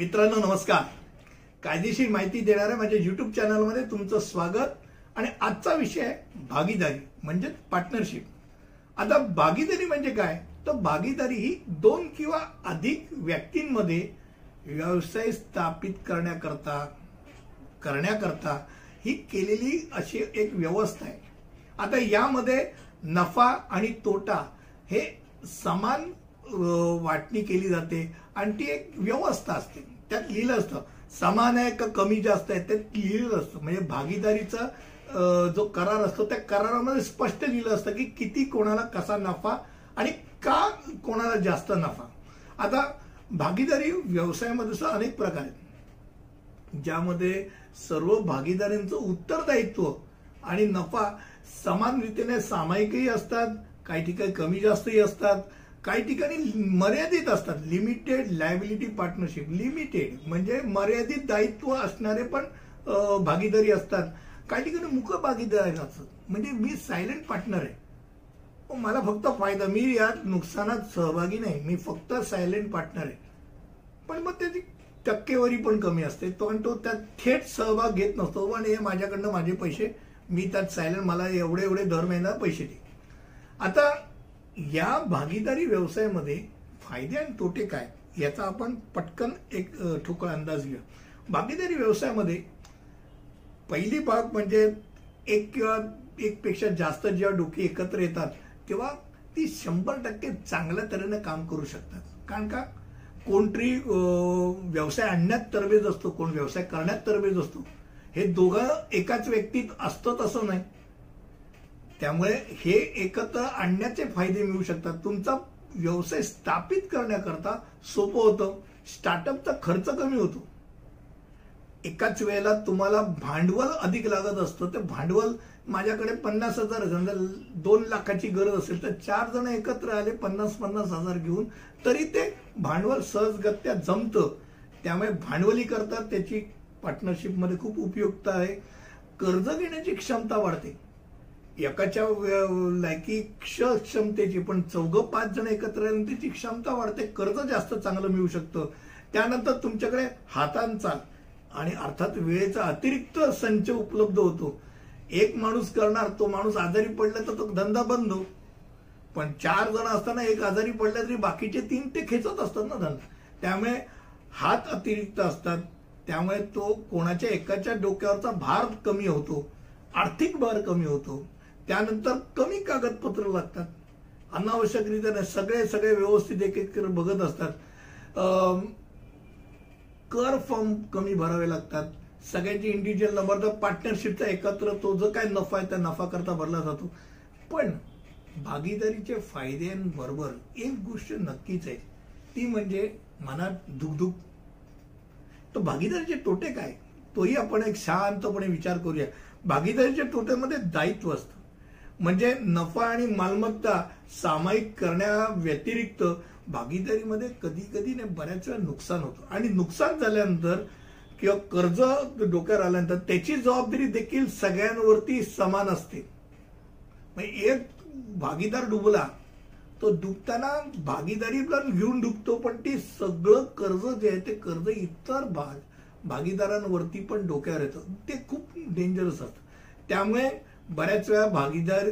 मित्रांनो नमस्कार. कायदेशीर माहिती देणाऱ्या माझ्या युट्यूब चॅनलमध्ये तुमचं स्वागत. आणि आजचा विषय आहे भागीदारी म्हणजेच पार्टनरशिप आता भागीदारी म्हणजे काय? तर भागीदारी ही दोन किंवा अधिक व्यक्तींमध्ये व्यवसाय स्थापित करण्याकरता करण्याकरता ही केलेली अशी एक व्यवस्था आहे. आता यामध्ये नफा आणि तोटा हे समान वाटणी केली जाते. आणि ती एक व्यवस्था असते. त्यात लिहिलं असतं समान आहे का कमी जास्त आहे? त्यात लिहिलं असतं. म्हणजे भागीदारीचा जो करार असतो त्या करारामध्ये स्पष्ट लिहिलं असतं की किती कोणाला कसा नफा आणि का कोणाला जास्त नफा. आता भागीदारी व्यवसायामध्ये सुद्धा अनेक प्रकार आहेत. ज्यामध्ये सर्व भागीदारांचं उत्तरदायित्व आणि नफा समान रीतीने सामायिकही असतात काही ठिकाणी कमी जास्तही असतात काही ठिकाणी मर्यादित असतात. लिमिटेड लायबिलिटी पार्टनरशिप लिमिटेड म्हणजे मर्यादित दायित्व असणारे पण भागीदारी असतात. काही ठिकाणी मुख भागीदारी असतात. म्हणजे मी सायलेंट पार्टनर आहे. मला फक्त फायदा मी यात नुकसानात सहभागी नाही. मी फक्त सायलेंट पार्टनर आहे. पण मग त्याची टक्केवारी पण कमी असते. पण तो त्यात थेट सहभाग घेत नसतो. पण हे माझ्याकडनं माझे पैसे मी त्यात सायलेंट मला एवढे एवढे दर महिना पैसे दे. आता या भागीदारी व्यवसायामध्ये फायदे आणि तोटे काय याचा आपण पटकन एक ठोकळ ठोकळा अंदाज घेऊ भागीदारी व्यवसायामध्ये पहिली बाब म्हणजे एक किंवा एकपेक्षा जास्त जेव्हा डोके एकत्र येतात तेव्हा ती शंभर टक्के चांगल्या तऱ्हेनं काम करू शकतात. कारण का? कोणतरी व्यवसाय आणण्यात तरबेज असतो कोण व्यवसाय करण्यात तरबेज असतो. हे दोघं एकाच व्यक्तीत असतं तसं नाही. त्यामुळे हे एकत्र आणण्याचे फायदे मिळू शकतात. तुमचा व्यवसाय स्थापित करण्याकरता सोपं होतं. स्टार्टअपचा खर्च कमी होतो. एकाच वेळेला तुम्हाला भांडवल अधिक लागत असतं. ते भांडवल माझ्याकडे पन्नास हजार समजा दोन लाखाची गरज असेल तर चार जण एकत्र आले पन्नास पन्नास हजार घेऊन तरी ते भांडवल सहजगत्या जमतं. त्यामुळे भांडवली करता त्याची पार्टनरशिपमध्ये खूप उपयुक्त आहे. कर्ज घेण्याची क्षमता वाढते. एकाच्या लायकी क्ष क्षमतेची पण चौघं पाच जण एकत्र येऊन त्याची क्षमता वाढते कर्ज जास्त चांगलं मिळू शकतं. त्यानंतर तुमच्याकडे हातांचा आणि अर्थात वेळेचा अतिरिक्त संच उपलब्ध होतो. एक माणूस करणार तो माणूस आजारी पडला तर तो धंदा बंद हो. पण चार जण असताना एक आजारी पडले तरी बाकीचे तीन ते खेचत असतात ना धंदा. त्यामुळे हात अतिरिक्त असतात. त्यामुळे तो कोणाच्या एकाच्या डोक्यावरचा भार कमी होतो. आर्थिक भार कमी होतो. त्यानंतर कमी कागदपत्र लागतात. अनावश्यकरित्या नाही, सगळे सगळे व्यवस्थित एक एक बघत असतात. कर फॉर्म कमी भरावे लागतात. सगळ्यांची इंडिव्हिज्युअल नंबर तर पार्टनरशिपचा एकत्र तो जो काय नफा आहे त्या नफा करता भरला जातो. पण भागीदारीचे फायद्यांबरोबर एक गोष्ट नक्कीच आहे. ती म्हणजे मनात दुखदुख तर भागीदारीचे तोटे काय? तोही आपण एक शांतपणे विचार करूया. भागीदारीच्या तोट्यामध्ये दायित्व असतं. म्हणजे नफा आणि मालमत्ता सामायिक करण्याव्यतिरिक्त भागीदारीमध्ये कधी कधी नाही बऱ्याच वेळा नुकसान होतं. आणि नुकसान झाल्यानंतर किंवा कर्ज डोक्यावर आल्यानंतर त्याची जबाबदारी देखील सगळ्यांवरती समान असते. एक भागीदार डुबला तो डुबताना भागीदारी पण घेऊन डुबतो पण ते सगळं कर्ज जे आहे ते कर्ज इतर भाग भागीदारांवरती पण डोक्यावर येतं. ते खूप डेंजरस असतं. त्यामुळे बऱ्याच वेळा भागीदार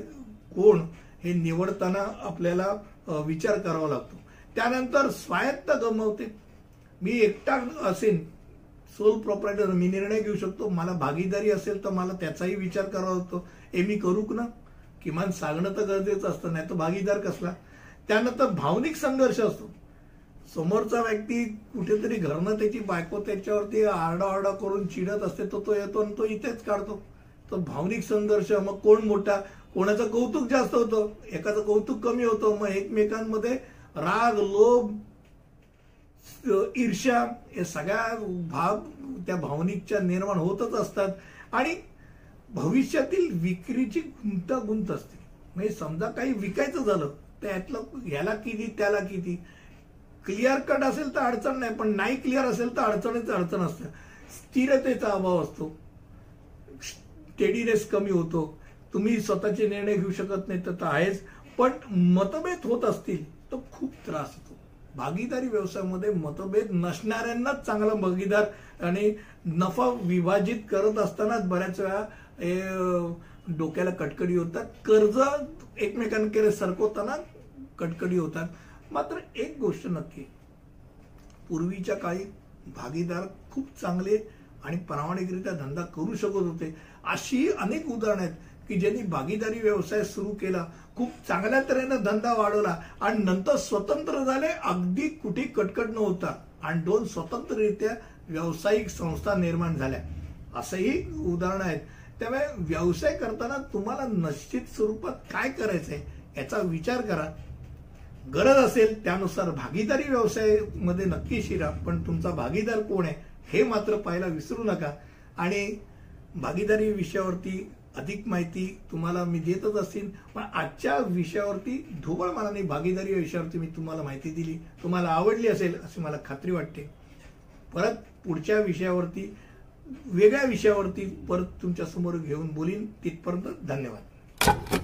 कोण हे निवडताना आपल्याला विचार करावा लागतो. त्यानंतर स्वायत्त गमवते मी एकटा असेन सोल प्रॉपर्टर मी निर्णय घेऊ शकतो. मला भागीदारी असेल तर मला त्याचाही विचार करावा लागतो. हे मी करू ना? किमान सांगणं तर गरजेचं असतं नाही तर भागीदार कसला? त्यानंतर भावनिक संघर्ष असतो. समोरचा व्यक्ती कुठेतरी घरनं त्याची बायको त्याच्यावरती आरडाओरडा करून चिडत असते तो तो येतो आणि तो इथेच काढतो. तर भावनिक संघर्ष मग कोण मोठा? कोणाचं कौतुक जास्त होतं? एकाचं कौतुक कमी होतं. मग एकमेकांमध्ये राग लोभ ईर्ष्या हे सगळ्या भाव त्या भावनिकच्या निर्माण होतच असतात. आणि भविष्यातील विक्रीची गुंतागुंत असते. म्हणजे समजा काही विकायचं झालं तर यातलं ह्याला किती त्याला किती? क्लिअर कट असेल तर अडचण नाही पण नाही क्लिअर असेल तर अडचणीच अडचण असते. स्थिरतेचा अभाव असतो. स्टेडीनेस कमी होतो. तुम्ही स्वतःचे निर्णय घेऊ शकत नाही तर तर आहेच. पण मतभेद होत असतील तर खूप त्रास होतो. भागीदारी व्यवसायामध्ये मतभेद नसणाऱ्यांनाच चांगला भागीदार आणि नफा विभाजित करत असतानाच बऱ्याच वेळा डोक्याला कटकडी होतात. कर्ज एकमेकांकडे सरकवताना कटकडी होतात. मात्र एक गोष्ट नक्की पूर्वीच्या काळी भागीदार खूप चांगले आणि प्रामाणिकरित्या धंदा करू शकत होते. अशी अनेक उदाहरणं आहेत की ज्यांनी भागीदारी व्यवसाय सुरू केला खूप चांगल्या तऱ्हेनं धंदा वाढवला आणि नंतर स्वतंत्र झाले अगदी कुठे कटकट न होता आणि दोन स्वतंत्ररित्या व्यावसायिक संस्था निर्माण झाल्या. असंही उदाहरणं आहेत. त्यामुळे व्यवसाय करताना तुम्हाला निश्चित स्वरूपात काय करायचंय याचा विचार करा. गरज असेल त्यानुसार भागीदारी व्यवसायामध्ये नक्की शिरा पण तुमचा भागीदार कोण आहे? हे मात्र पाहायला विसरू नका. आणि भागीदारी विषयावरती अधिक माहिती तुम्हाला मी देतच असतील पण आजच्या विषयावरती ढोबळ मनाने भागीदारी विषयावरती मी तुम्हाला माहिती दिली. तुम्हाला आवडली असेल अशी मला खात्री वाटते. परत पुढच्या विषयावरती वेगळ्या विषयावरती परत तुमच्यासमोर घेऊन बोलीन. तिथपर्यंत धन्यवाद.